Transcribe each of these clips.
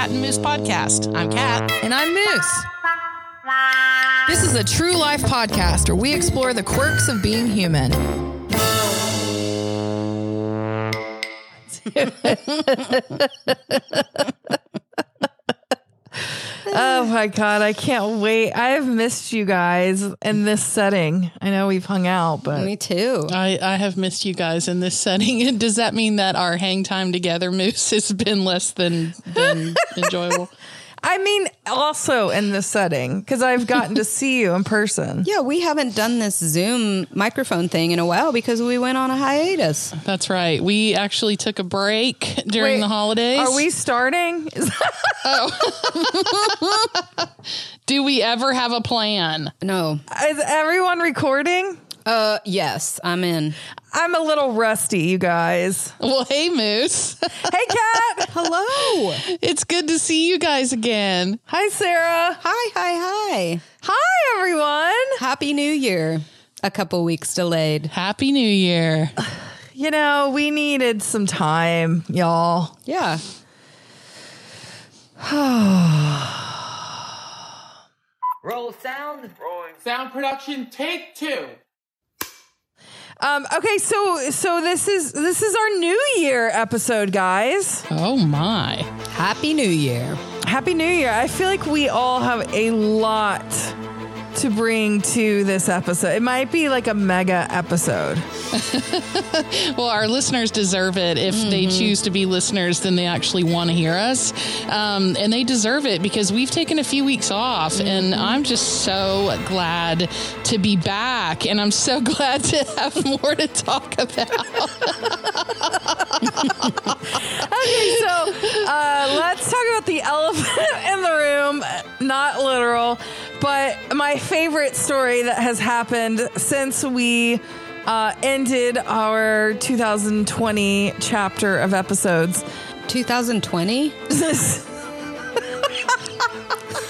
Cat and Moose podcast. I'm Cat. And I'm Moose. This is a true life podcast where we explore the quirks of being human. oh my God, I can't wait. I have missed you guys in this setting. I know we've hung out, but Me too. I, I have missed you guys in this setting. Does that mean that our hang time together, Moose, has been less than, than enjoyable? I mean, also in this setting because I've gotten to see you in person. Yeah, we haven't done this Zoom microphone thing in a while because we went on a hiatus. That's right. We actually took a break during Wait, the holidays. Are we starting? Is- Do we ever have a plan? No. Is everyone recording? Uh yes, I'm in. I'm a little rusty, you guys. Well, hey, Moose. Hey, Kat. Hello. it's good to see you guys again. Hi, Sarah. hi, hi, hi. Hi, everyone. Happy New Year. A couple weeks delayed. Happy New Year. You know, we needed some time, y'all. Yeah. Roll sound. Rolling. Sound production, take two. Um, okay, so so this is this is our New Year episode, guys. Oh, my. Happy New Year. Happy New Year. I feel like we all have a lot to bring to this episode. It might be like a mega episode. Well, our listeners deserve it. If they choose to be listeners, then they actually want to hear us. Um, and they deserve it because we've taken a few weeks off. And I'm just so glad to be back. And I'm so glad to have more to talk about. Okay, so uh, let's talk about the elephant in the room. Not literal, but my favorite story that has happened since we uh, ended our 2020 chapter of episodes. 2020?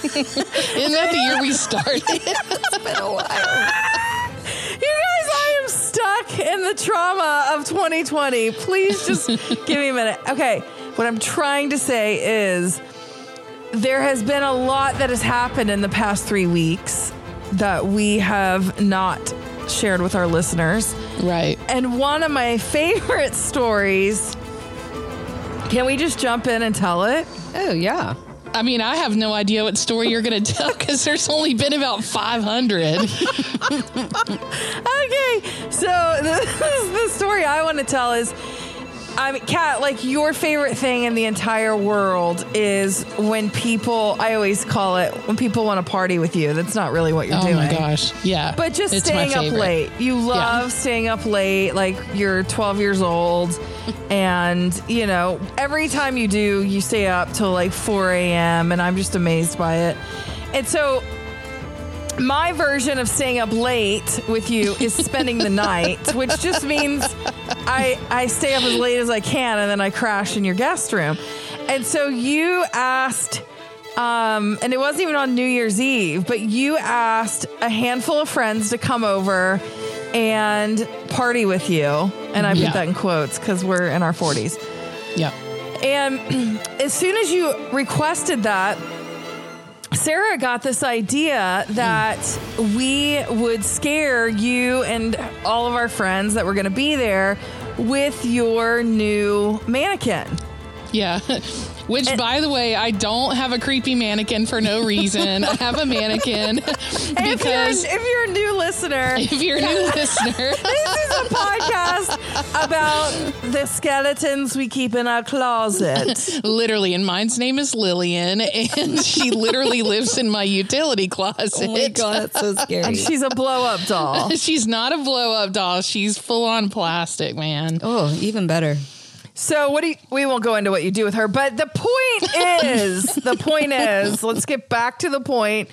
Isn't that the year we started? It's been a while. You guys, I am stuck in the trauma of 2020. Please just give me a minute. Okay, what I'm trying to say is there has been a lot that has happened in the past three weeks that we have not shared with our listeners. right. And one of my favorite stories. Can we just jump in and tell it? Oh, yeah. I mean, I have no idea what story you're going to tell because there's only been about 500. Okay, so the, the story I want to tell is, I mean, Kat, like your favorite thing in the entire world is when people. I always call it when people want to party with you. That's not really what you're oh doing. Oh my gosh. Yeah. But just It's staying up late. You love staying up late, like you're 12 years old. and, you know, every time you do, you stay up till like 4 a.m. And I'm just amazed by it. And so my version of staying up late with you is spending the night, which just means I I stay up as late as I can and then I crash in your guest room. And so you asked um, and it wasn't even on New Year's Eve, but you asked a handful of friends to come over and party with you. And I Yeah. put that in quotes because we're in our 40s. Yeah. And as soon as you requested that, Sarah got this idea that we would scare you and all of our friends that were going to be there with your new mannequin. Yeah. Which, by the way, I don't have a creepy mannequin for no reason. I have a mannequin And if you're, because if you're a new listener, if you're a new listener, this is a podcast about the skeletons we keep in our closet. literally, and mine's name is Lillian, and she literally lives in my utility closet. Oh my God, that's so scary. And she's a blow up doll. She's not a blow up doll. She's full on plastic, man. oh, even better. So what do you, we won't go into what you do with her, but the point is, the point is, let's get back to the point.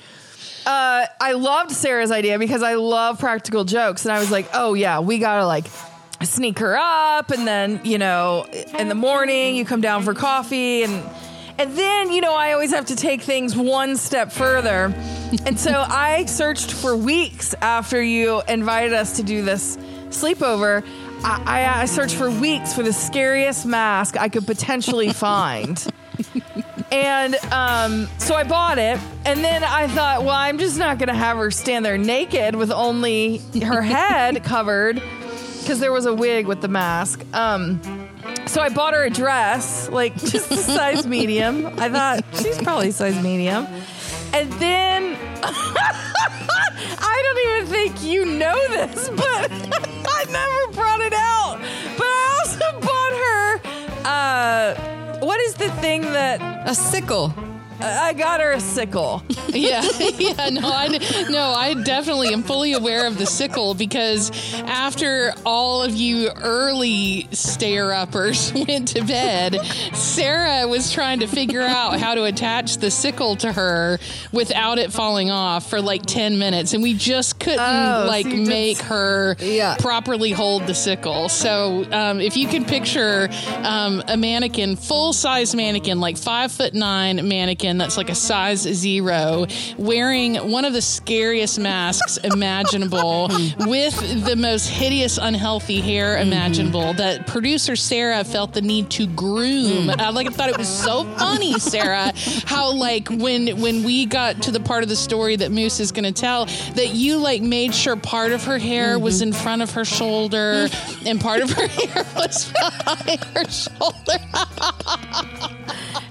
Uh, I loved Sarah's idea because I love practical jokes, and I was like, oh yeah, we gotta like sneak her up, and then you know, in the morning you come down for coffee, and and then you know I always have to take things one step further, and so I searched for weeks after you invited us to do this sleepover. I, I, I searched for weeks for the scariest mask I could potentially find. And um, so I bought it, and then I thought, well, I'm just not gonna have her stand there naked with only her head covered, because there was a wig with the mask. Um, so I bought her a dress, like just a size medium. I thought she's probably size medium. And then I don't even think you know this, but I never brought it out. But I also bought her uh what is the thing that A sickle. I got her a sickle. yeah, yeah, no, I no, I definitely am fully aware of the sickle because after all of you early stayer uppers went to bed, Sarah was trying to figure out how to attach the sickle to her without it falling off for like ten minutes, and we just couldn't Oh, so like just- make her Yeah. properly hold the sickle. So um, if you can picture um, a mannequin, full size mannequin, like five foot nine mannequin that's like a size zero, wearing one of the scariest masks imaginable with the most hideous, unhealthy hair mm-hmm. imaginable that producer Sarah felt the need to groom. Mm. I like I thought it was so funny, Sarah, how like when when we got to the part of the story that Moose is gonna tell, that you like made sure part of her hair was mm-hmm. in front of her shoulder mm. and part of her hair was behind her shoulder.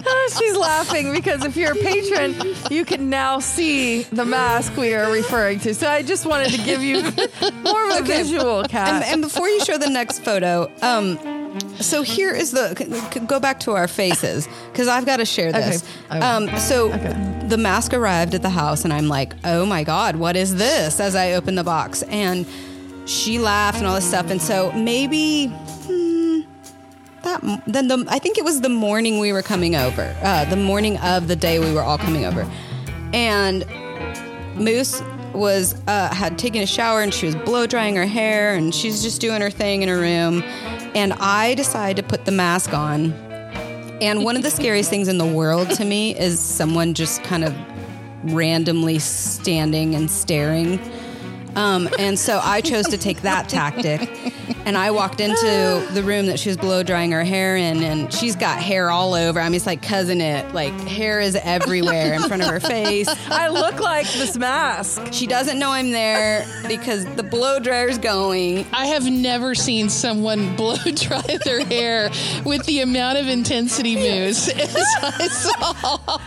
She's laughing because if you're a patron, you can now see the mask we are referring to. So I just wanted to give you more of a visual, Kat. And, and before you show the next photo, um, so here is the go back to our faces because I've got to share this. Okay, I. Um, so the mask arrived at the house, and I'm like, "Oh my god, what is this?" As I open the box, and she laughed and all this stuff, and so maybe. hmm, That, then the I think it was the morning we were coming over, uh, the morning of the day we were all coming over, and Moose was uh, had taken a shower and she was blow drying her hair and she's just doing her thing in her room. And I decided to put the mask on. And one of the scariest things in the world to me is someone just kind of randomly standing and staring. Um, and so I chose to take that tactic. And I walked into the room that she was blow drying her hair in, and she's got hair all over. I mean, it's like Cousin Itt. Like hair is everywhere in front of her face. I look like this mask. She doesn't know I'm there because the blow dryer's going. I have never seen someone blow dry their hair with the amount of intensity moose as I saw.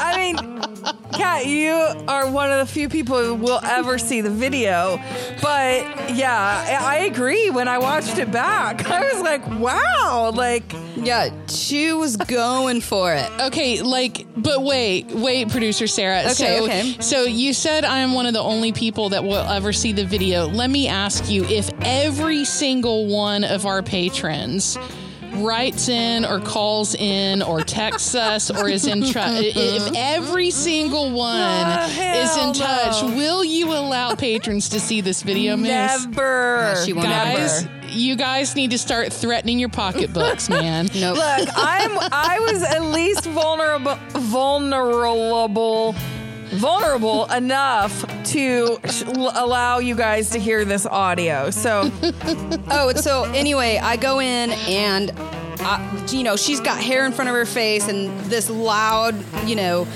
I mean, Kat, you are one of the few people who will ever see the video. But yeah, I I agree. When I watched it back, I was like, wow, like, Yeah, she was going for it. Okay, like, but wait, wait, producer Sarah. Okay, so, okay. So you said I am one of the only people that will ever see the video. Let me ask you if every single one of our patrons writes in or calls in or texts us or is in touch if every single one Ah, is in touch no. will you allow patrons to see this video Moose? never. she won't guys Never. you guys need to start threatening your pocketbooks man Nope. Look, I'm. I was at least vulnerable, vulnerable, vulnerable enough to sh- allow you guys to hear this audio. So Oh, so anyway, I go in and, I, you know, she's got hair in front of her face and this loud, you know,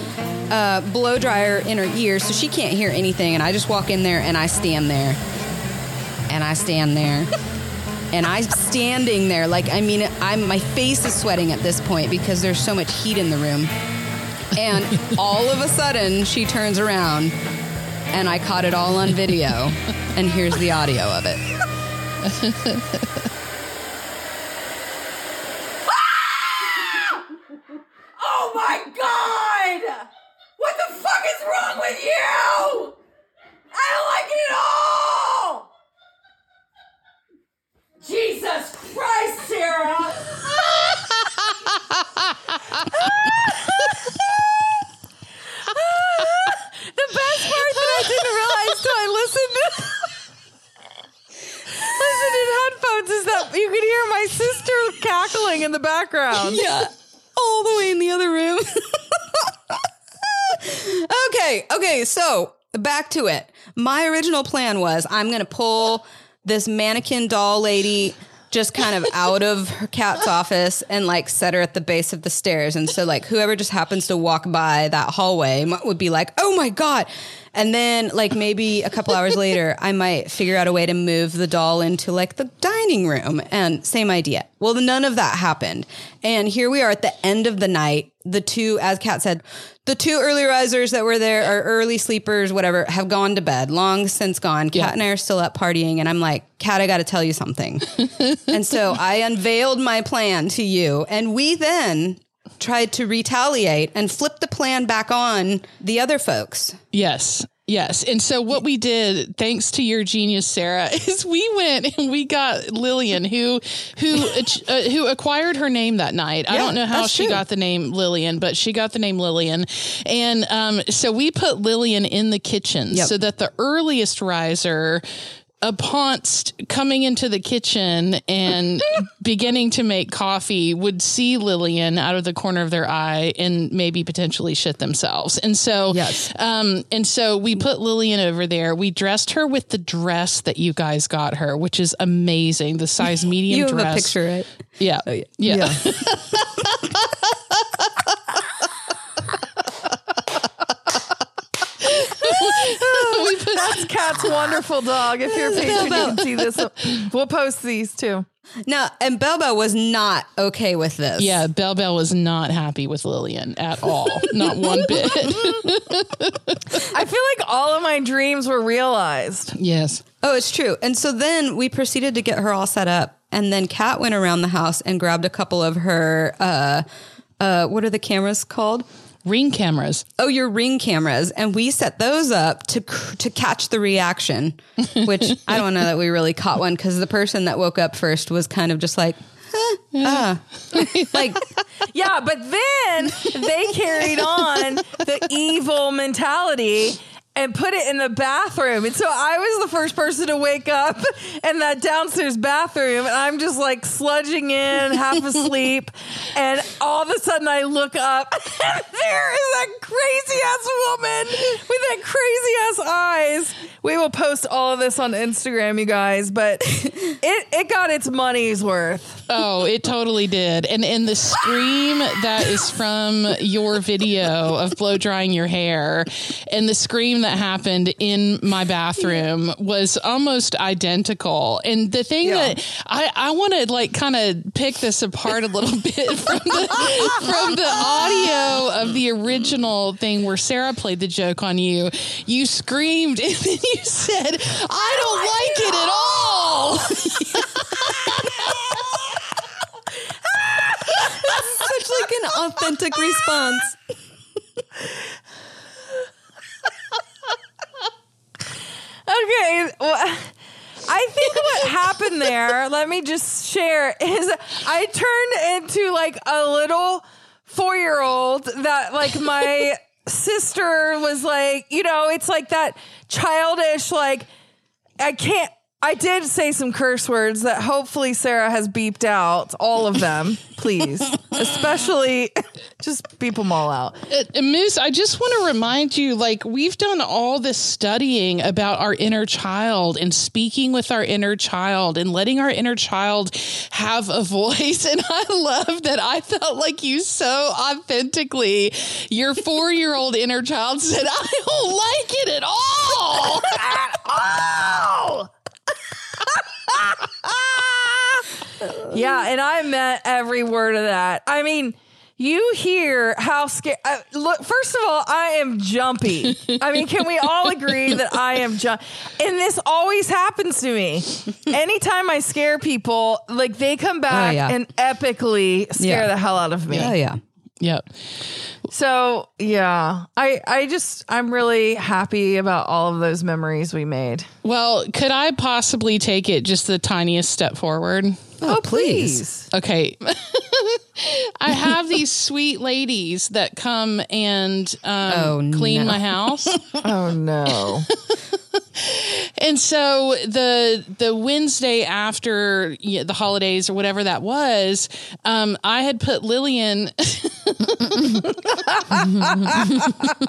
uh, blow dryer in her ear, so she can't hear anything. And I just walk in there and I stand there. And I stand there. And I'm standing there, like, I mean, I'm, my face is sweating at this point because there's so much heat in the room. And all of a sudden, she turns around and I caught it all on video. And here's the audio of it. Oh my god! What the fuck is wrong with you? I don't like it at all! Jesus Christ, Sarah! the best part that I didn't I listened listened in headphones is that you could hear my sister cackling in the background. Yeah. All the way in the other room. okay, okay, so back to it. My original plan was I'm going to pull this mannequin doll lady just kind of out of her cat's office and like set her at the base of the stairs. And so like whoever just happens to walk by that hallway would be like, "Oh my god." And then like maybe a couple hours later, I might figure out a way to move the doll into like the dining room and same idea. Well, none of that happened. And here we are at the end of the night. The two, as Kat said, the two early risers that were there are early sleepers, whatever, have gone to bed, long since gone. Kat and I are still up partying. And I'm like, Kat, I got to tell you something. and so I unveiled my plan to you. And we then tried to retaliate and flip the plan back on the other folks. Yes. Yes. And so what we did, thanks to your genius, Sarah, is we went and we got Lillian, who who uh, who acquired her name that night. I don't know how she true. got the name Lillian, but she got the name Lillian. And um, so we put Lillian in the kitchen Yep. so that the earliest riser upon st- coming into the kitchen and beginning to make coffee would see Lillian out of the corner of their eye and maybe potentially shit themselves. And so, Yes. um, and so we put Lillian over there. We dressed her with the dress that you guys got her, which is amazing. The size medium You have dress. a picture, right? Yeah. yeah. That's Cat's wonderful dog. If you're a patron, you can see this. We'll post these too. Now, and Belba was not okay with this. Yeah, Bell Bell was not happy with Lillian at all. not one bit. I feel like all of my dreams were realized. yes. Oh, it's true. And so then we proceeded to get her all set up. And then Kat went around the house and grabbed a couple of her, uh, uh, what are the cameras called? Ring cameras. Oh, your ring cameras. And we set those up to, to catch the reaction, which I don't know that we really caught one because the person that woke up first was kind of just like, huh, ah. like, Yeah, but then they carried on the evil mentality and put it in the bathroom. And so I was the first person to wake up in that downstairs bathroom and I'm just like sludging in, half asleep. And all of a sudden I look up and there is that crazy ass woman with that crazy ass eyes. We will post all of this on Instagram, you guys, but it, it got its money's worth. Oh, it totally did. And and the scream that is from your video of blow drying your hair and the scream that happened in my bathroom was almost identical. And the thing Yeah. that I, I want to like kind of pick this apart a little bit from the from the audio of the original thing where Sarah played the joke on you. You screamed and then you said, I don't like it at all. such like an authentic response. Okay. Well, I think what happened there, let me just share, is I turned into like a little four year old that like my sister was like, you know, it's like that childish, like, I can't. I did say some curse words that hopefully Sarah has beeped out, all of them, please. Especially just beep them all out. Uh, Moose, I just want to remind you like, we've done all this studying about our inner child and speaking with our inner child and letting our inner child have a voice. And I love that I felt like you so authentically, your four year old inner child said, I don't like it at all. Oh! Yeah, and I meant every word of that. I mean, you hear how scared. Uh, look, first of all, I am jumpy. I mean, can we all agree that I am jump? And this always happens to me. Anytime I scare people, like they come back yeah. and epically scare Yeah. the hell out of me. Oh, yeah. yep. So yeah, I I just I'm really happy about all of those memories we made. Well, could I possibly take it just the tiniest step forward? Oh, please. Okay. I have these sweet ladies that come and um, Oh, clean no. my house. Oh no. and so the the Wednesday after you know, the holidays or whatever that was, um, I had put Lillian.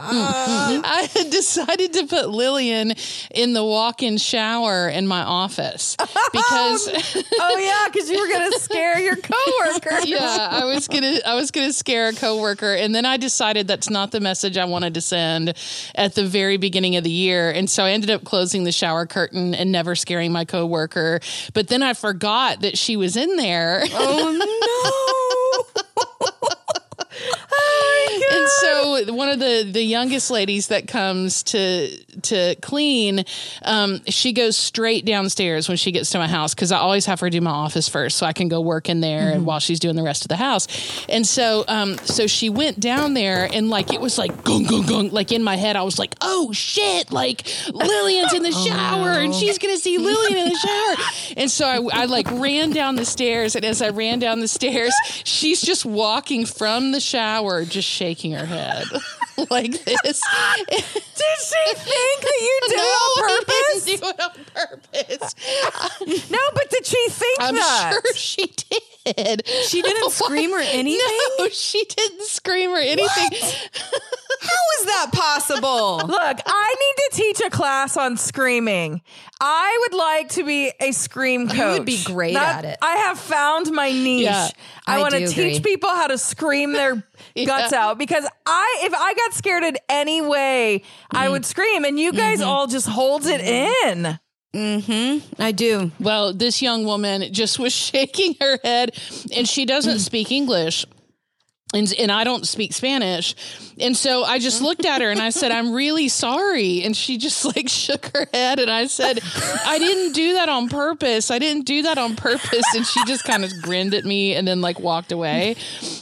I had decided to put Lillian in the walk-in shower in my office because oh yeah, because you were gonna scare your coworker. yeah, I was gonna I was gonna scare a coworker, and then I decided that's not the message I wanted to send at the very beginning of the year, and so I ended up closing the shower curtain and never scaring my coworker. But then I forgot that she was in there. Oh no. and so one of the the youngest ladies that comes to to clean um, she goes straight downstairs when she gets to my house because i always have her do my office first so i can go work in there and while she's doing the rest of the house. And so um, so she went down there and like it was like gung gung gung like in my head i was like oh shit like lillian's in the shower and she's gonna see lillian in the shower. And so I, I like ran down the stairs and as i ran down the stairs she's just walking from the shower just shaking her head like this Did she think that you did it on I purpose? didn't do it on purpose. No, but did she think I'm that? sure she did. She didn't scream or anything? No, she didn't scream or anything. How is that possible? Look, I need to teach a class on screaming. I would like to be a scream coach. You would be great That- at it. I have found my niche. Yeah, I, I want to teach agree. people how to scream their guts out because I, if I got scared in any way, I Mm. would scream, and you guys Mm-hmm. all just hold it in. Hmm. I do. Well, this young woman just was shaking her head, and she doesn't speak English. And, and I don't speak Spanish. And so I just looked at her and I said, I'm really sorry. And she just like shook her head. And I said, I didn't do that on purpose. I didn't do that on purpose. And she just kind of grinned at me and then like walked away.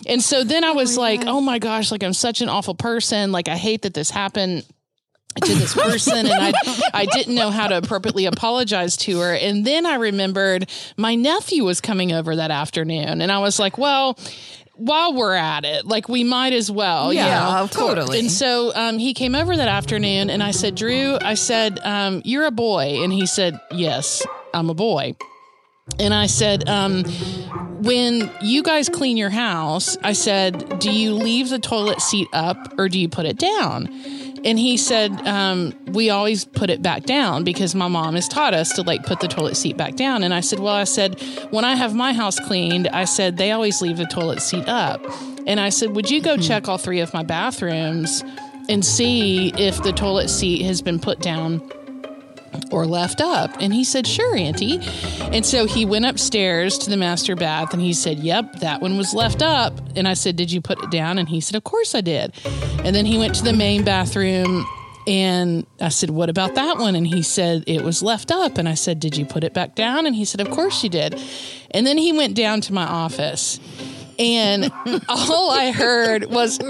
And so then I was oh like, oh my gosh, like I'm such an awful person. Like I hate that this happened to this person and I I didn't know how to appropriately apologize to her and then I remembered my nephew was coming over that afternoon and I was like well while we're at it like we might as well you Yeah, know? of. Totally. and so um, he came over that afternoon and I said Drew I said um, you're a boy and he said yes I'm a boy and I said, um, when you guys clean your house, I said, do you leave the toilet seat up or do you put it down? And he said, um, we always put it back down because my mom has taught us to like put the toilet seat back down. And I said, well, I said, when I have my house cleaned, I said, they always leave the toilet seat up. And I said, would you go check all three of my bathrooms and see if the toilet seat has been put down or left up? And he said, Sure, Auntie. And so he went upstairs to the master bath and he said, Yep, that one was left up. And I said, Did you put it down? And he said, Of course I did. And then he went to the main bathroom and I said, What about that one? And he said, It was left up. And I said, Did you put it back down? And he said, Of course you did. And then he went down to my office. And all I heard was,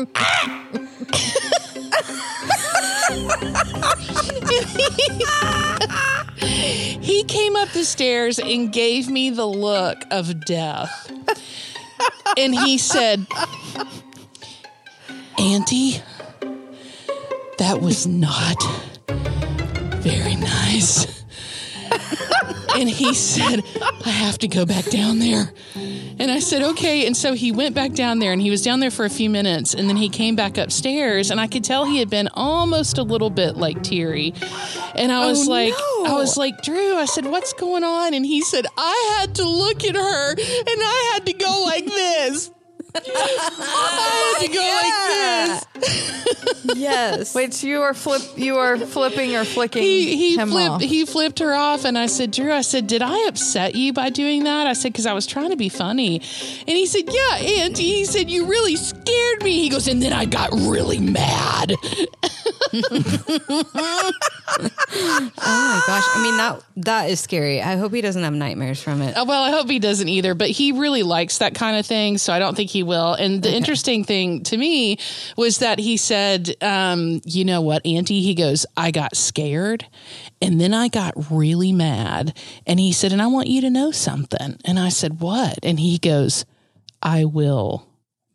he came up the stairs and gave me the look of death. And he said, Auntie, that was not very nice. And he said, I have to go back down there. And I said, okay. And so he went back down there and he was down there for a few minutes and then he came back upstairs and I could tell he had been almost a little bit like teary. And I was Oh, like, no. I was like, Drew, I said, what's going on? And he said, I had to look at her and I had to go like this. I had to go like this. Yes. Which you are flip, you are flipping or flicking He he him flipped off. he flipped her off, and I said, Drew, I said, did I upset you by doing that? I said because I was trying to be funny, and he said, Yeah, and He said you really scared me. He goes, and then I got really mad. Oh my gosh. I mean that that is scary. I hope he doesn't have nightmares from it. Uh, Well, I hope he doesn't either, but he really likes that kind of thing, so I don't think he will. And the interesting thing to me was that he said, um, "You know what, Auntie?" He goes, "I got scared, and then I got really mad." And he said, "And I want you to know something." And I said, "What?" And he goes, "I will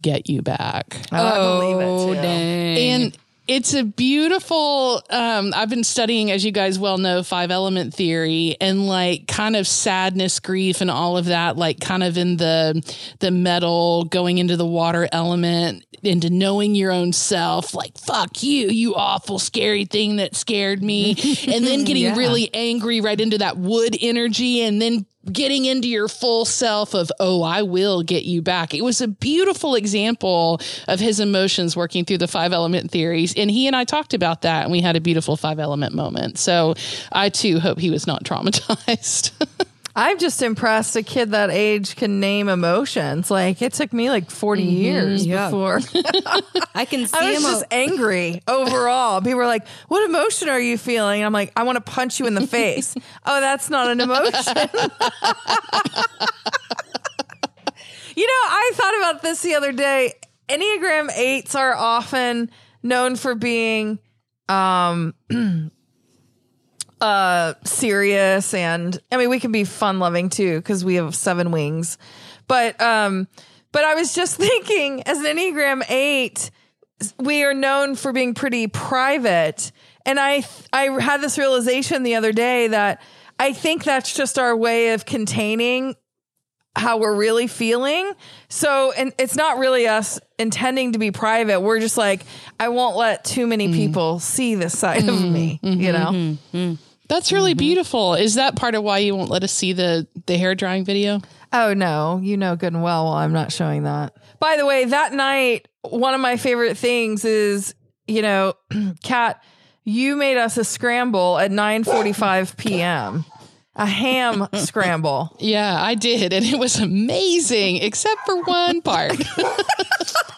get you back." I believe it Oh too. dang. And it's a beautiful um i've been studying as you guys well know five element theory and like kind of sadness grief and all of that like kind of in the the metal going into the water element into knowing your own self like fuck you you awful scary thing that scared me and then getting Yeah. really angry right into that wood energy and then getting into your full self of oh i will get you back. It was a beautiful example of his emotions working through the five element theories. And he and i talked about that and we had a beautiful five element moment. So i too hope he was not traumatized I'm just impressed a kid that age can name emotions. Like it took me like 40 years yeah. before. I can see I was him. just angry overall. People were like, "What emotion are you feeling?" And I'm like, "I want to punch you in the face." oh, that's not an emotion. you know, I thought about this the other day. Enneagram 8s are often known for being um uh serious and I mean we can be fun loving too cuz we have seven wings. But um but I was just thinking as an Enneagram 8 we are known for being pretty private and I I had this realization the other day that I think that's just our way of containing how we're really feeling. So, and it's not really us intending to be private. We're just like, I won't let too many people see this side of me, you know? That's really mm-hmm. beautiful is that part of why you won't let us see the the hair drying video Oh, no, you know good and well, well I'm not showing that. By the way, that night, one of my favorite things is, you know, Kat, you made us a scramble at 9:45 p.m. A ham scramble. yeah i did and it was amazing except for one part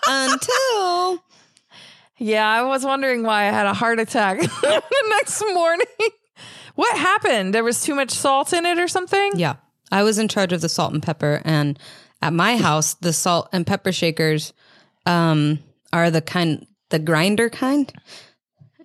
until Yeah, I was wondering why I had a heart attack the next morning. What happened? There was too much salt in it or something? yeah, I was in charge of the salt and pepper, and at my house, the salt and pepper shakers um, are the kind, the grinder kind,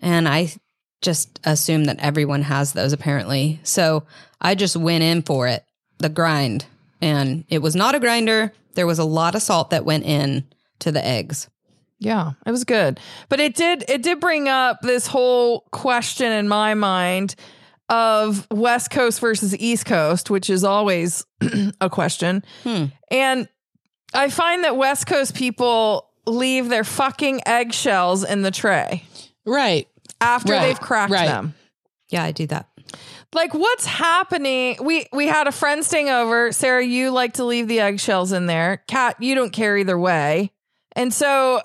and I just assume that everyone has those apparently. So I just went in for it, the grind, and it was not a grinder. There was a lot of salt that went in to the eggs. Yeah, it was good. But it did it did bring up this whole question in my mind of West Coast versus East Coast, which is always a question. Hmm. And I find that West Coast people leave their fucking eggshells in the tray right after Right, they've cracked right. them. Yeah, I do that. like what's happening we we had a friend staying over sarah you like to leave the eggshells in there kat you don't care either way and so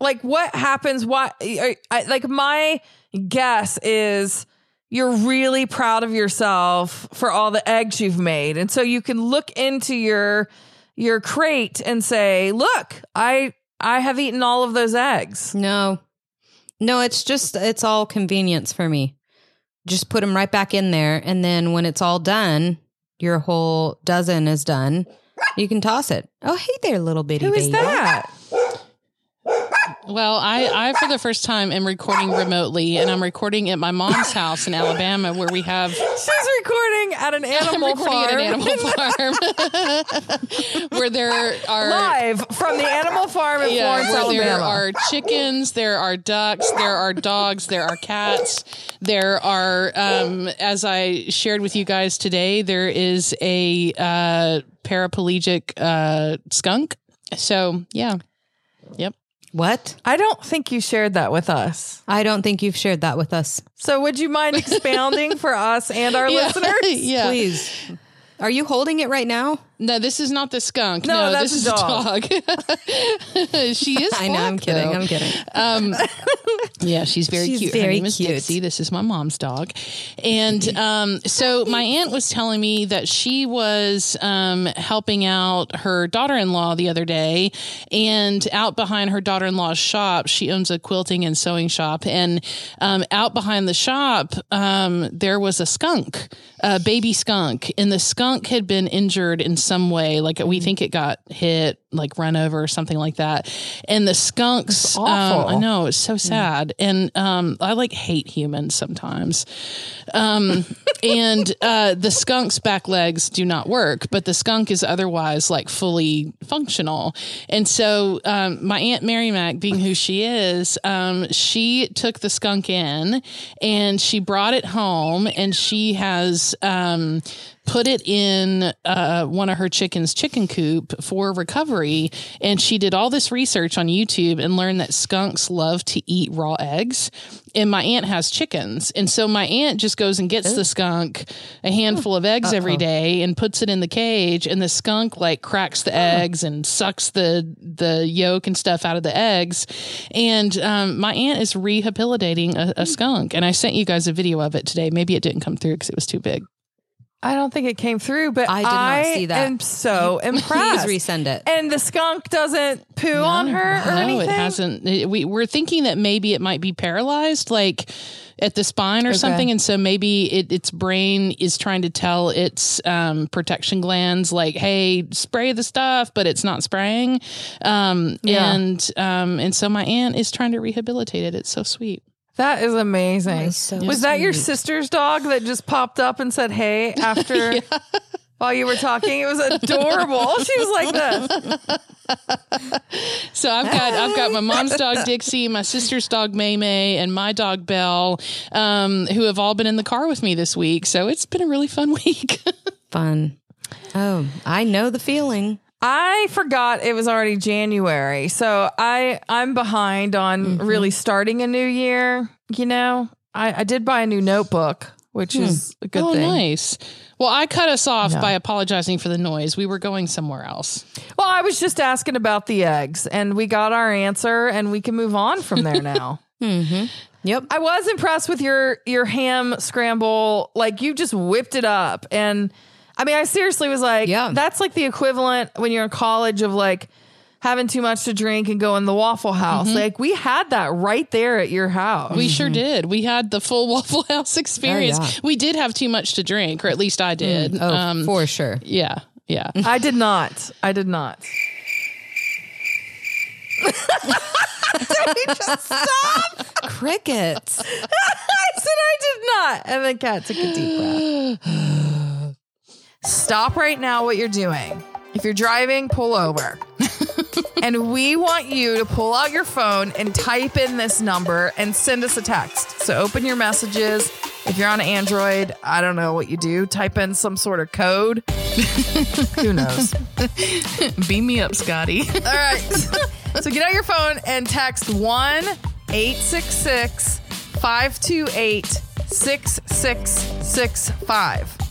like what happens why I, I- like my guess is you're really proud of yourself for all the eggs you've made and so you can look into your your crate and say look i i have eaten all of those eggs No, no, it's just, it's all convenience for me. Just put them right back in there. And then when it's all done, your whole dozen is done. You can toss it. Oh, hey there, little bitty who is baby. that Well, I, I for the first time am recording remotely, and I'm recording at my mom's house in Alabama, where we have she's recording at an I'm animal recording farm at an animal farm, where there are live from the animal farm in yeah, Florence, where there are chickens, there are ducks, there are dogs, there are cats, there are, um, as I shared with you guys today, there is a uh, paraplegic uh, skunk. So yeah, yep. What? I don't think you shared that with us. I don't think you've shared that with us. So would you mind expounding for us and our Yeah. listeners? yeah. Please. Are you holding it right now? No, this is not the skunk. No, No, that's this a is a dog. she is. I know, I'm black, kidding. though. I'm kidding. Um, yeah, she's very She's cute. Her very name is. Dixie. This is my mom's dog. And um, so my aunt was telling me that she was um, helping out her daughter in law the other day. And out behind her daughter in law's shop, she owns a quilting and sewing shop. And um, out behind the shop, um, there was a skunk, a baby skunk. And the skunk had been injured in some way. Like we mm-hmm. think it got hit like run over or something like that. And the skunks, um. I know it's so sad. And um, I like hate humans sometimes. Um, and uh, the skunk's back legs do not work, but the skunk is otherwise like fully functional. And so um, my aunt Mary Mac, being who she is, um, she took the skunk in and she brought it home, and she has. Um, put it in uh, one of her chickens' chicken coop for recovery. And she did all this research on YouTube and learned that skunks love to eat raw eggs. And my aunt has chickens. And so my aunt just goes and gets the skunk a handful of eggs every day and puts it in the cage. And the skunk like cracks the eggs and sucks the, the yolk and stuff out of the eggs. And um, my aunt is rehabilitating a, a skunk. And I sent you guys a video of it today. Maybe it didn't come through because it was too big. I don't think it came through, but I did not see that. I am so impressed. Please impressed. resend it. And the skunk doesn't poo on her or no, anything. it hasn't. It- we, we're thinking that maybe it might be paralyzed, like at the spine or something, and so maybe it, its brain is trying to tell its um, protection glands, like, "Hey, spray the stuff," but it's not spraying. Um, Yeah. And um, and so my aunt is trying to rehabilitate it. It's so sweet. That is amazing. So was that your sister's dog that just popped up and said, "Hey" after while you were talking? It was adorable. she was like this. So I've got I've got my mom's dog Dixie, my sister's dog May May, and my dog Belle, um, who have all been in the car with me this week. So it's been a really fun week. Fun. Oh, I know the feeling. I forgot it was already January, so I I'm behind on really starting a new year. You know, I, I did buy a new notebook, which is a good oh, thing. nice. Well, I cut us off by apologizing for the noise. We were going somewhere else. Well, I was just asking about the eggs, and we got our answer, and we can move on from there now. mhm. Yep. I was impressed with your your ham scramble. Like you just whipped it up, and I mean, I seriously was like, Yeah. that's like the equivalent when you're in college of like having too much to drink and going to the Waffle House. Mm-hmm. Like we had that right there at your house. We sure mm-hmm. did. We had the full Waffle House experience. Oh, yeah. We did have too much to drink, or at least I did. Mm. Oh, um, for sure. yeah, yeah. I did not. I did not. did we just stop? Crickets. I said I did not. And then Kat took a deep breath. Stop right now what you're doing. If you're driving, pull over. and we want you to pull out your phone and type in this number and send us a text. So open your messages. If you're on Android, I don't know what you do. Type in some sort of code. Who knows? Beam me up, Scotty. All right. so get out your phone and text 1 866 528 6665.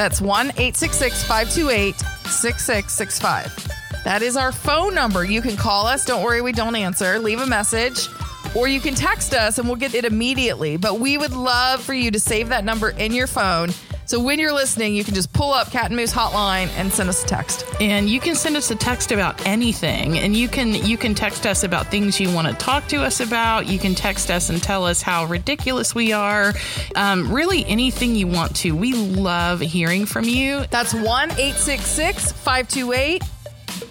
That's 1 866 528 6665. That is our phone number. You can call us. Don't worry, we don't answer. Leave a message. Or you can text us and we'll get it immediately. But we would love for you to save that number in your phone. So when you're listening, you can just pull up Cat and Moose Hotline and send us a text. and you can send us a text about anything. And you can you can text us about things you want to talk to us about. You can text us and tell us how ridiculous we are. Um, really anything you want to. We love hearing from you. That's 1 866 528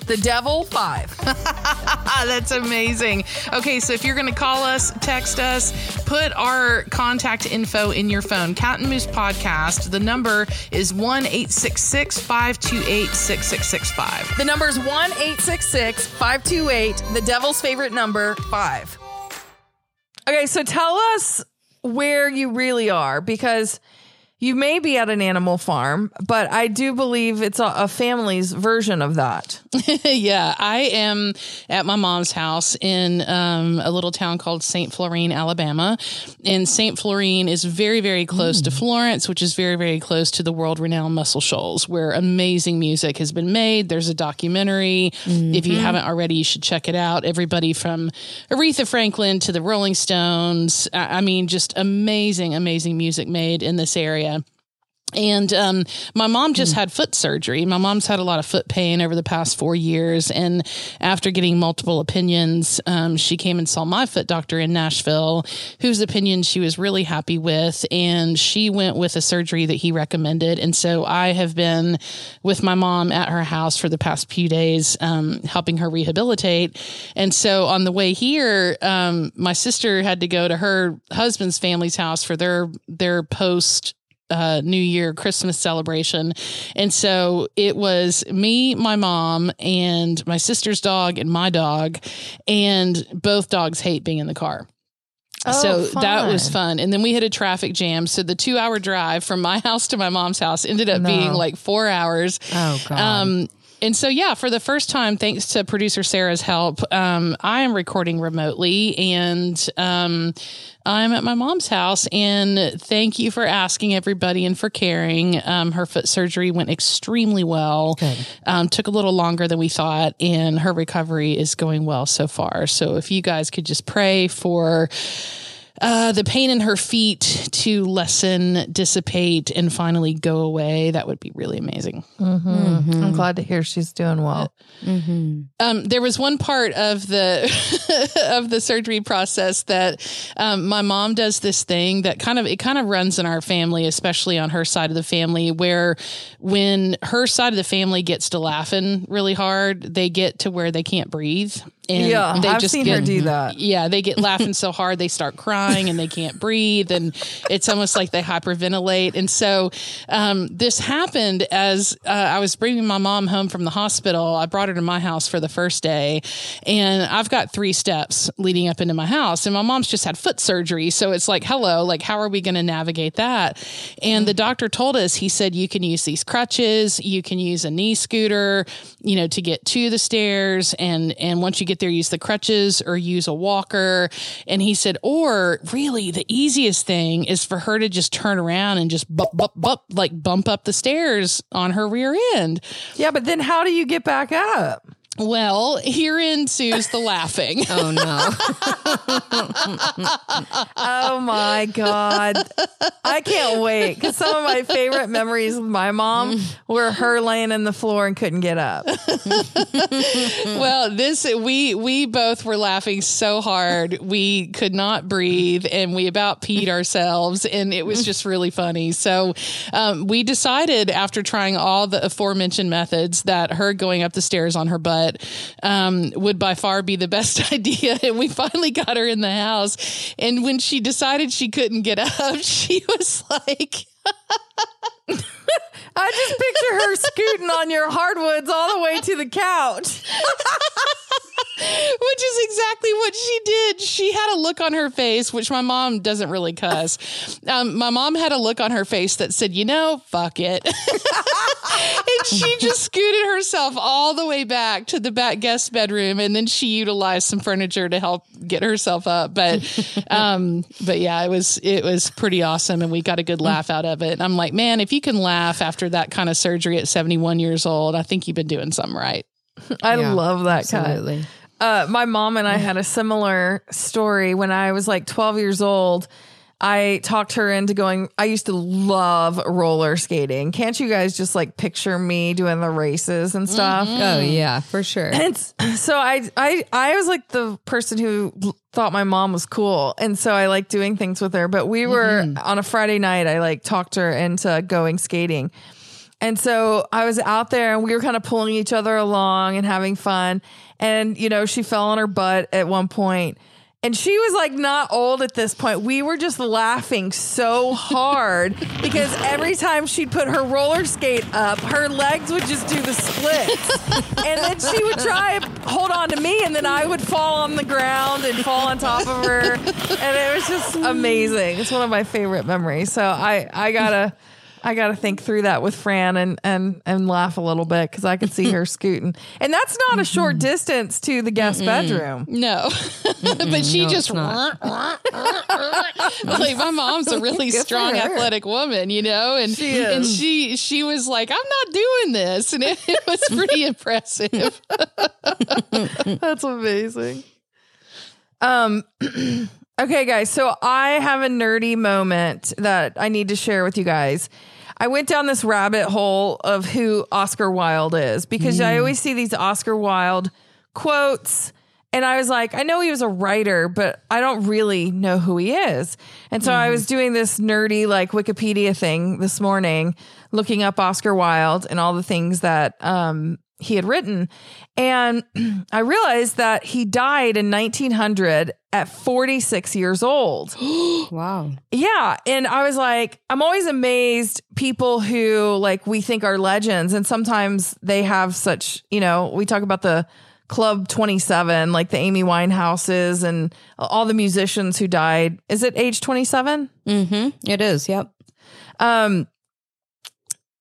the devil 5. Ah, that's amazing. Okay, so if you're going to call us, text us, put our contact info in your phone. Cat and Moose Podcast. The number is 1 866 528 6665. The number is 1 866 528 the devil's favorite number 5. Okay, so tell us where you really are because you may be at an animal farm, but I do believe it's a, a family's version of that. yeah, I am at my mom's house in um, a little town called St. Florian, Alabama. And St. Florian is very, very close to Florence, which is very, very close to the world renowned Muscle Shoals, where amazing music has been made. There's a documentary. If you haven't already, you should check it out. Everybody from Aretha Franklin to the Rolling Stones. I I mean, just amazing, amazing music made in this area. And um, my mom just had foot surgery. My mom's had a lot of foot pain over the past four years. And after getting multiple opinions, um, she came and saw my foot doctor in Nashville, whose opinion she was really happy with. And she went with a surgery that he recommended. And so I have been with my mom at her house for the past few days, um, helping her rehabilitate. And so on the way here, um, my sister had to go to her husband's family's house for their their post uh, New Year Christmas celebration. And so it was me, my mom, and my sister's dog and my dog. And both dogs hate being in the car. so Oh, that was fun. fun. And then we hit a traffic jam. So the two hour drive from my house to my mom's house ended up being like four hours. Oh, God. Um, and so, yeah, for the first time, thanks to producer Sarah's help, um, I am recording remotely and um, I'm at my mom's house. And thank you for asking everybody and for caring. Um, her foot surgery went extremely well. Um, took a little longer than we thought, and her recovery is going well so far. So, if you guys could just pray for uh, the pain in her feet to lessen, dissipate, and finally go away, that would be really amazing. I'm glad to hear she's doing well. Um, there was one part of the of the surgery process that um, my mom does this thing that kind of it kind of runs in our family, especially on her side of the family, where when her side of the family gets to laughing really hard, they get to where they can't breathe. And yeah, they I've just seen get, her do that. Yeah, they get laughing so hard they start crying and they can't breathe, and it's almost like they hyperventilate. And so um, this happened as uh, I was bringing my mom home from the hospital. I brought her to my house for the first day, and I've got three steps leading up into my house, and my mom's just had foot surgery, so it's like, hello, like how are we going to navigate that? And the doctor told us he said you can use these crutches, you can use a knee scooter, you know, to get to the stairs, and and once you get there, use the crutches or use a walker. And he said, or really, the easiest thing is for her to just turn around and just bump, bump, bump, like bump up the stairs on her rear end. Yeah, but then how do you get back up? Well, here ensues the laughing. Oh no. Oh my God. I can't wait because some of my favorite memories with my mom were her laying in the floor and couldn't get up. well, this we we both were laughing so hard we could not breathe, and we about peed ourselves, and it was just really funny. So um, we decided after trying all the aforementioned methods that her going up the stairs on her butt um, would by far be the best idea, and we finally got her in the house. And when she decided she couldn't get up, she was like. I just picture her scooting on your hardwoods all the way to the couch. which is exactly what she did. She had a look on her face, which my mom doesn't really cuss. Um, my mom had a look on her face that said, you know, fuck it. and she just scooted herself all the way back to the back guest bedroom. And then she utilized some furniture to help get herself up. But, um, but yeah, it was, it was pretty awesome. And we got a good laugh out of it. And I'm like, man, if you can laugh after that kind of surgery at 71 years old, I think you've been doing something right. I Yeah, love that kind. Absolutely. Uh, my mom and I had a similar story when I was like 12 years old. I talked her into going. I used to love roller skating. Can't you guys just like picture me doing the races and stuff? Oh yeah, for sure. And so I, I, I was like the person who thought my mom was cool, and so I like doing things with her. But we were on a Friday night. I like talked her into going skating, and so I was out there, and we were kind of pulling each other along and having fun. And you know, she fell on her butt at one point. And she was like not old at this point. We were just laughing so hard because every time she'd put her roller skate up, her legs would just do the splits. and then she would try and hold on to me, and then I would fall on the ground and fall on top of her. And it was just amazing. It's one of my favorite memories. So I, I gotta. I got to think through that with Fran and and and laugh a little bit because I could see her scooting, and that's not a short distance to the guest bedroom. No, but she just like my mom's a really Good strong, athletic woman, you know, and She is. and she she was like, I'm not doing this, and it, it was pretty impressive. That's amazing. Um okay guys, so I have a nerdy moment that I need to share with you guys. I went down this rabbit hole of who Oscar Wilde is because I always see these Oscar Wilde quotes. And I was like, I know he was a writer, but I don't really know who he is. And so I was doing this nerdy, like Wikipedia thing this morning, looking up Oscar Wilde and all the things that um, he had written. And I realized that he died in 1900 at 46 years old. Wow. Yeah. And I was like, I'm always amazed people who like we think are legends. And sometimes they have such, you know, we talk about the Club 27, like the Amy Winehouses and all the musicians who died. Is it age 27? Mm-hmm. It is. Yep. Um,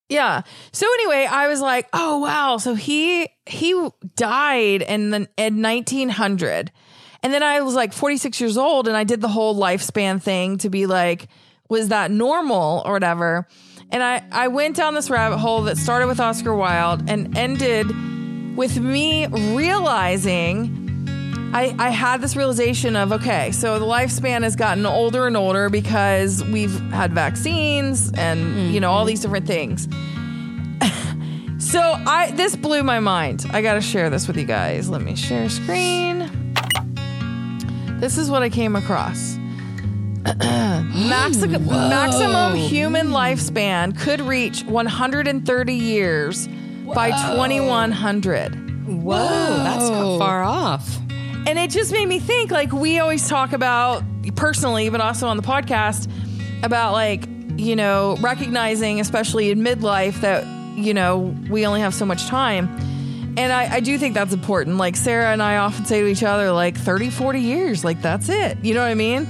yeah. So anyway, I was like, oh wow. So he he died in the in 1900, and then I was like 46 years old, and I did the whole lifespan thing to be like, was that normal or whatever? And I I went down this rabbit hole that started with Oscar Wilde and ended with me realizing. I, I had this realization of okay, so the lifespan has gotten older and older because we've had vaccines and you know all mm-hmm. these different things. so I this blew my mind. I got to share this with you guys. Let me share screen. This is what I came across. Maxi- maximum human lifespan could reach 130 years by 2100. Whoa. That's not far off. And it just made me think like we always talk about personally, but also on the podcast about like, you know, recognizing, especially in midlife, that, you know, we only have so much time. And I, I do think that's important. Like Sarah and I often say to each other, like 30, 40 years, like that's it. You know what I mean?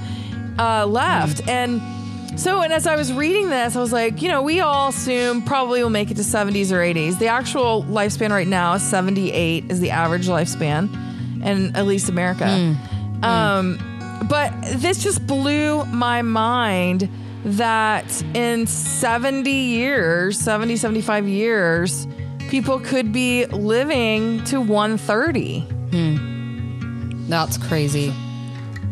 Uh, left. And so, and as I was reading this, I was like, you know, we all assume probably will make it to 70s or 80s. The actual lifespan right now is 78 is the average lifespan in at least America. Hmm. Hmm. Um, but this just blew my mind that in 70 years, 70, 75 years, people could be living to 130. Hmm. That's crazy.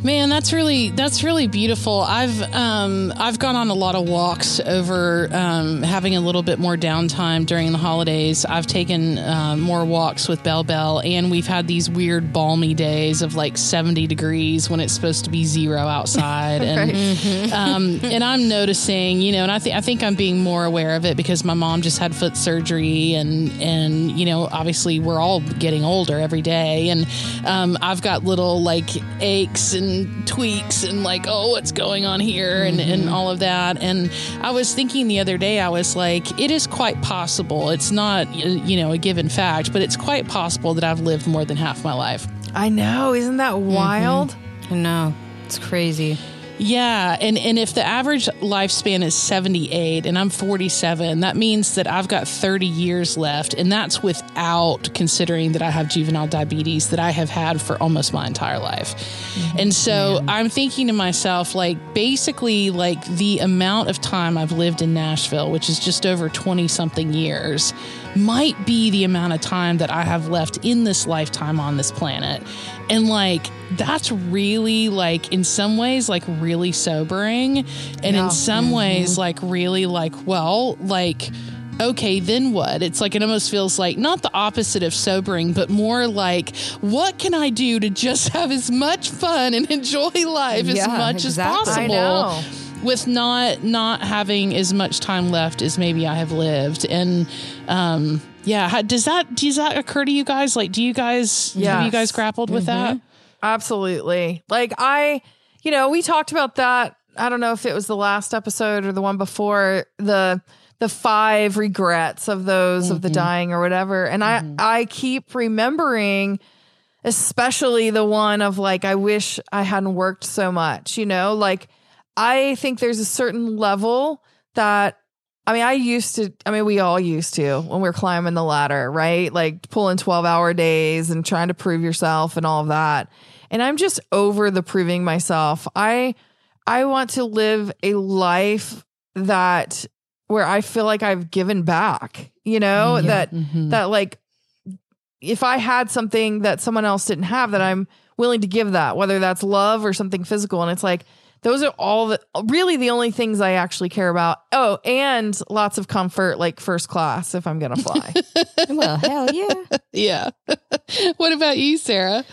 Man, that's really that's really beautiful. I've um, I've gone on a lot of walks over um, having a little bit more downtime during the holidays. I've taken uh, more walks with Bell Bell, and we've had these weird balmy days of like seventy degrees when it's supposed to be zero outside, and um, and I'm noticing, you know, and I think I think I'm being more aware of it because my mom just had foot surgery, and and you know, obviously we're all getting older every day, and um, I've got little like aches and tweaks and like, oh, what's going on here, and and mm-hmm. all of that. And I was thinking the other day, I was like, it is quite possible. It's not you know a given fact, but it's quite possible that I've lived more than half my life. I know. Isn't that mm-hmm. wild? I know. It's crazy. Yeah, and and if the average lifespan is 78 and I'm 47, that means that I've got 30 years left and that's without considering that I have juvenile diabetes that I have had for almost my entire life. Mm-hmm. And so I'm thinking to myself like basically like the amount of time I've lived in Nashville, which is just over 20 something years, might be the amount of time that I have left in this lifetime on this planet. And like that's really like in some ways like really sobering and in some ways like really like well like okay then what it's like it almost feels like not the opposite of sobering but more like what can i do to just have as much fun and enjoy life as much exactly. as possible with not not having as much time left as maybe I have lived. And um, yeah, how, does that does that occur to you guys? Like, do you guys have you guys grappled with that? Absolutely. Like I, you know, we talked about that. I don't know if it was the last episode or the one before the the five regrets of those of the mm-hmm. dying or whatever. And I mm-hmm. I keep remembering especially the one of like I wish I hadn't worked so much, you know? Like I think there's a certain level that I mean, I used to, I mean, we all used to when we were climbing the ladder, right? Like pulling 12 hour days and trying to prove yourself and all of that. And I'm just over the proving myself. I, I want to live a life that where I feel like I've given back, you know, mm, that, mm-hmm. that like, if I had something that someone else didn't have, that I'm willing to give that, whether that's love or something physical. And it's like, Those are all the really the only things I actually care about. Oh, and lots of comfort, like first class if I'm gonna fly. well, hell yeah. Yeah. what about you, Sarah?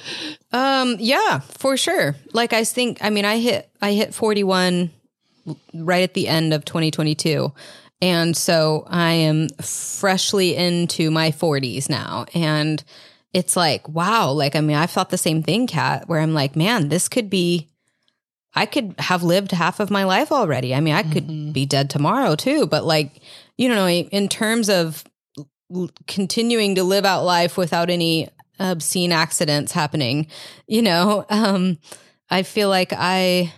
Um, yeah, for sure. Like I think, I mean, I hit, I hit 41 right at the end of 2022. And so I am freshly into my 40s now. And it's like, wow. Like, I mean, I've thought the same thing, Kat, where I'm like, man, this could be, I could have lived half of my life already. I mean, I could be dead tomorrow too. But like, you know, in terms of l- continuing to live out life without any obscene accidents happening, you know, um, I feel like I,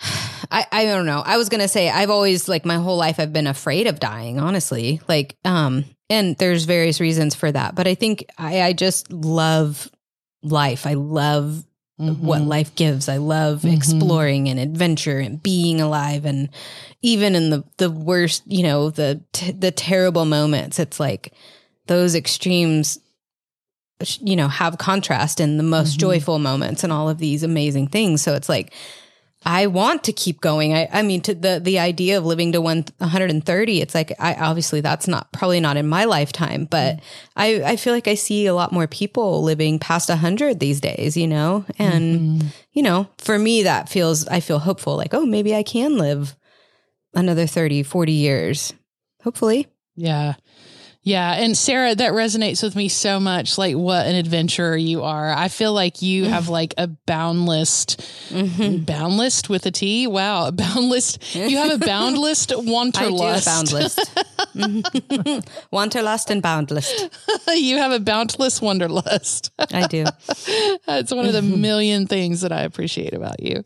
I, I don't know. I was gonna say I've always like my whole life I've been afraid of dying, honestly. Like, um, and there's various reasons for that. But I think I, I just love life. I love what mm-hmm. life gives. I love mm-hmm. exploring and adventure and being alive and even in the the worst, you know, the t- the terrible moments, it's like those extremes you know have contrast in the most mm-hmm. joyful moments and all of these amazing things. So it's like I want to keep going. I, I mean, to the the idea of living to one 130, it's like I obviously that's not probably not in my lifetime, but I I feel like I see a lot more people living past 100 these days, you know, and mm-hmm. you know, for me that feels I feel hopeful, like oh maybe I can live another 30, 40 years, hopefully. Yeah. Yeah. And Sarah, that resonates with me so much. Like, what an adventurer you are. I feel like you mm-hmm. have like a boundless, mm-hmm. boundless with a T. Wow. A boundless. You have a boundless wanderlust. I do boundless. Wanderlust and boundless. you have a boundless wanderlust. I do. That's one of the mm-hmm. million things that I appreciate about you.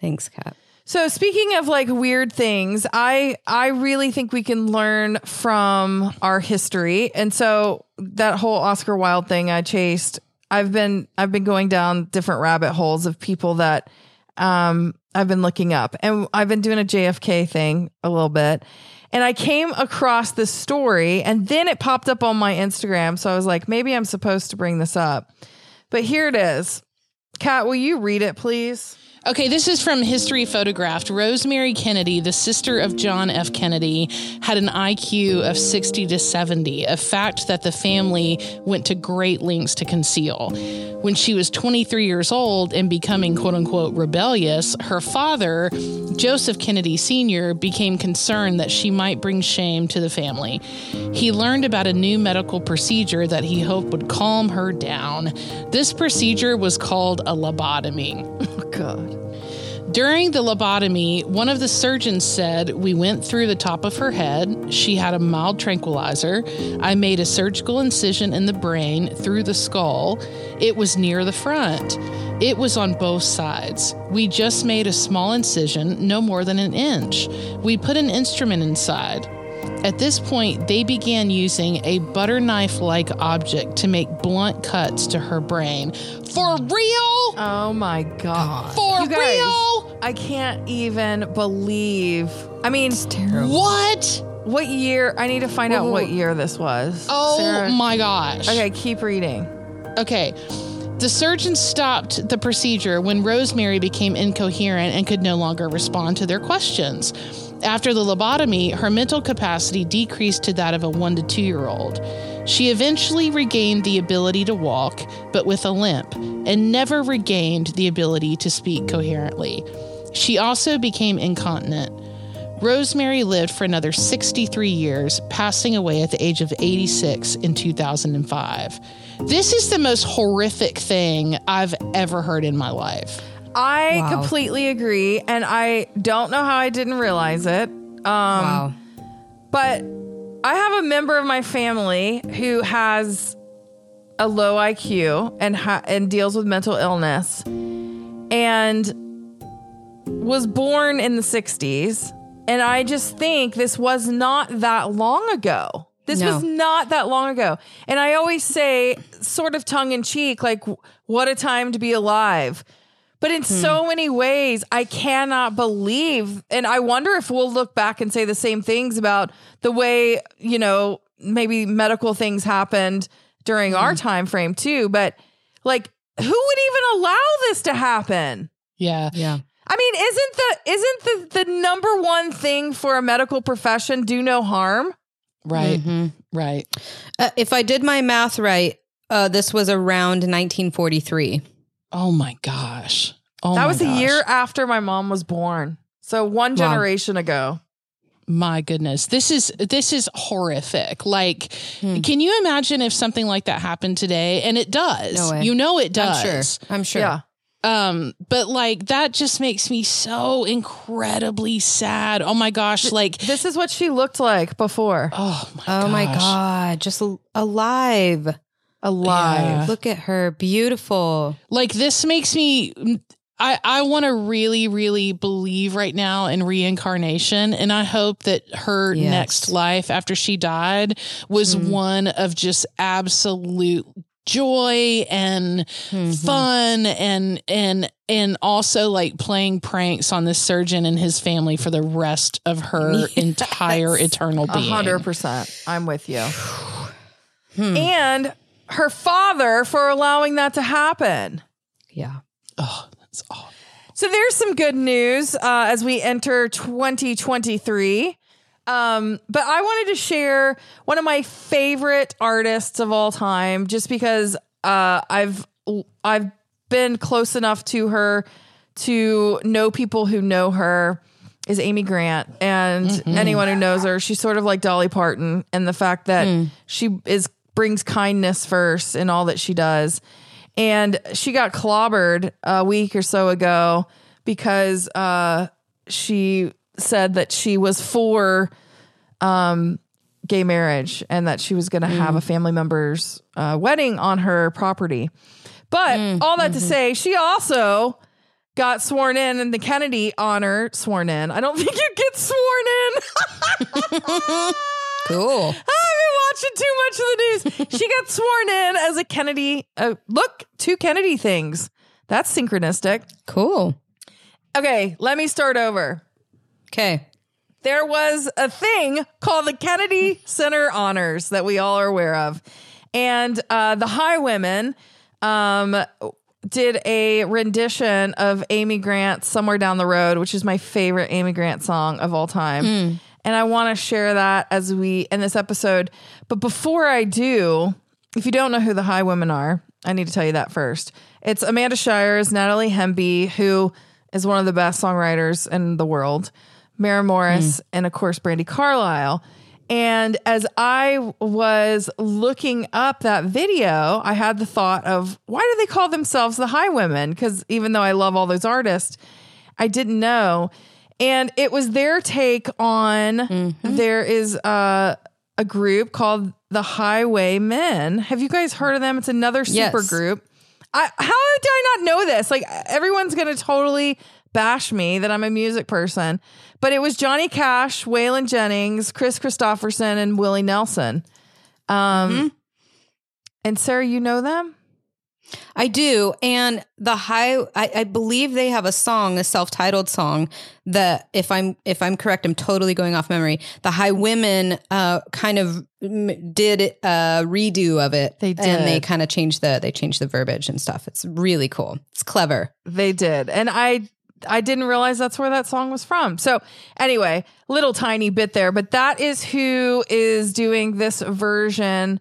Thanks, Kat. So speaking of like weird things, I I really think we can learn from our history. And so that whole Oscar Wilde thing I chased, I've been I've been going down different rabbit holes of people that um I've been looking up. And I've been doing a JFK thing a little bit. And I came across this story and then it popped up on my Instagram. So I was like, maybe I'm supposed to bring this up. But here it is. Kat, will you read it, please? Okay, this is from History Photographed. Rosemary Kennedy, the sister of John F. Kennedy, had an IQ of 60 to 70, a fact that the family went to great lengths to conceal. When she was 23 years old and becoming quote unquote rebellious, her father, Joseph Kennedy Sr., became concerned that she might bring shame to the family. He learned about a new medical procedure that he hoped would calm her down. This procedure was called a lobotomy. Oh God. During the lobotomy, one of the surgeons said, We went through the top of her head. She had a mild tranquilizer. I made a surgical incision in the brain through the skull. It was near the front. It was on both sides. We just made a small incision, no more than an inch. We put an instrument inside. At this point, they began using a butter knife like object to make blunt cuts to her brain. For real? Oh my god. For guys, real? I can't even believe. I mean, What? what year? I need to find out what year this was. Oh Sarah. my gosh. Okay, keep reading. Okay. The surgeon stopped the procedure when Rosemary became incoherent and could no longer respond to their questions. After the lobotomy, her mental capacity decreased to that of a one to two year old. She eventually regained the ability to walk, but with a limp, and never regained the ability to speak coherently. She also became incontinent. Rosemary lived for another 63 years, passing away at the age of 86 in 2005. This is the most horrific thing I've ever heard in my life. I Wow. completely agree, and I don't know how I didn't realize it. Um, Wow. But I have a member of my family who has a low IQ and ha- and deals with mental illness, and was born in the '60s. And I just think this was not that long ago. This No. was not that long ago. And I always say, sort of tongue in cheek, like, what a time to be alive. But in so many ways, I cannot believe. And I wonder if we'll look back and say the same things about the way, you know, maybe medical things happened during our time frame too. But like, who would even allow this to happen? Yeah. Yeah. I mean, isn't the isn't the the number one thing for a medical profession do no harm? Right. Mhm. Right. Uh, if I did my math right, uh, this was around 1943. Oh my gosh. Oh that my was a year after my mom was born. So one Wow. generation ago. My goodness. This is this is horrific. Like Hmm. can you imagine if something like that happened today? And it does. No way. You know it does. I'm does. sure. I'm sure. Yeah. Um, but like that just makes me so incredibly sad. Oh my gosh, like This is what she looked like before. oh my Oh my. God. Just alive. Alive. Yeah. Look at her. Beautiful. Like this makes me I, I want to really, really believe right now in reincarnation. And I hope that her Yes. next life after she died was Mhm. one of just absolute joy and Mhm. fun and and and also like playing pranks on this surgeon and his family for the rest of her Yes. entire eternal A being. hundred percent. I'm with you. Hmm. And her father for allowing that to happen. Yeah. Oh, that's awful. So there's some good news uh, as we enter 2023. Um, but I wanted to share one of my favorite artists of all time, just because uh, I've I've been close enough to her to know people who know her. Is Amy Grant, and anyone who knows her, she's sort of like Dolly Parton, and the fact that she is brings kindness first in all that she does and she got clobbered a week or so ago because uh, she said that she was for um, gay marriage and that she was going to have a family member's uh, wedding on her property. But all that to say, she also got sworn in in the Kennedy honor sworn in. I don't think you get sworn in. Cool. I've been watching too much of the news. She got sworn in as a Kennedy. Uh, look, two Kennedy things. That's synchronistic. Cool. Okay, let me start over. Okay. There was a thing called the Kennedy Center Honors that we all are aware of. And uh, the Highwomen um, did a rendition of Amy Grant's Somewhere Down the Road, which is my favorite Amy Grant song of all time. And I want to share that as we in this episode. But before I do, if you don't know who the Highwomen are, I need to tell you that first. It's Amanda Shires, Natalie Hemby, who is one of the best songwriters in the world, Maren Morris, mm. and of course, Brandi Carlile. And as I was looking up that video, I had the thought of why do they call themselves the Highwomen? Because even though I love all those artists, I didn't know. And it was their take on there is a, a group called the Highwaymen. Have you guys heard of them? It's another super Yes. group. I, how did I not know this? Like everyone's gonna totally bash me that I'm a music person, but it was Johnny Cash, Waylon Jennings, Kris Kristofferson, and Willie Nelson. Um, and Sarah, you know them? I do. And the high I, I believe they have a song, a self-titled song that if I'm if I'm correct, I'm totally going off memory. The Highwomen uh kind of did a redo of it. They did. And they kind of changed the they changed the verbiage and stuff. It's really cool. It's clever. They did. And I I didn't realize that's where that song was from. So anyway, little tiny bit there, but that is who is doing this version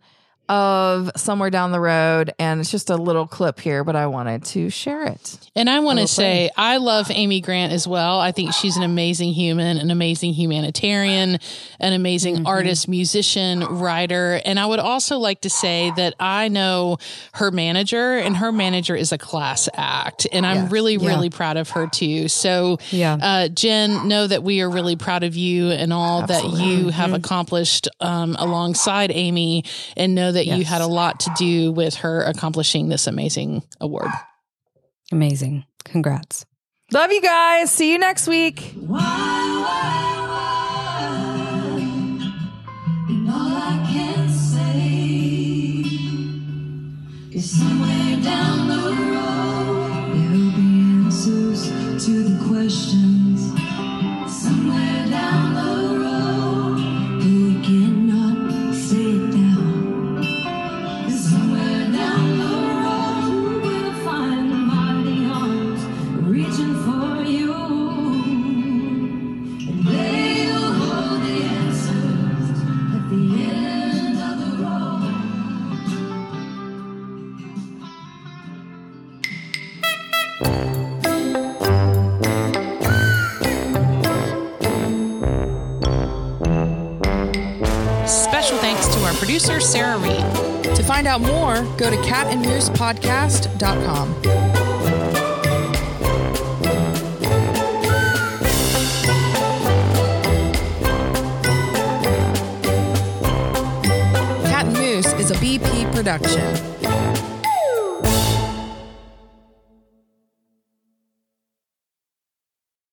of Somewhere Down the Road. And it's just a little clip here, but I wanted to share it. And I want to play. say, I love Amy Grant as well. I think she's an amazing human, an amazing humanitarian, an amazing Mm-hmm. artist, musician, writer. And I would also like to say that I know her manager, and her manager is a class act. And I'm Yes. really, Yeah. really proud of her too. So, Yeah. uh, Jen, know that we are really proud of you and all that you have accomplished um, alongside Amy, and know that you Yes. had a lot to do with her accomplishing this amazing award. Amazing. Congrats. Love you guys. See you next week. And all I can say is somewhere down the road there'll be answers to the questions. Somewhere our producer, Sarah Reed. To find out more, go to catandmoosepodcast.com. Cat and Moose is a BP production.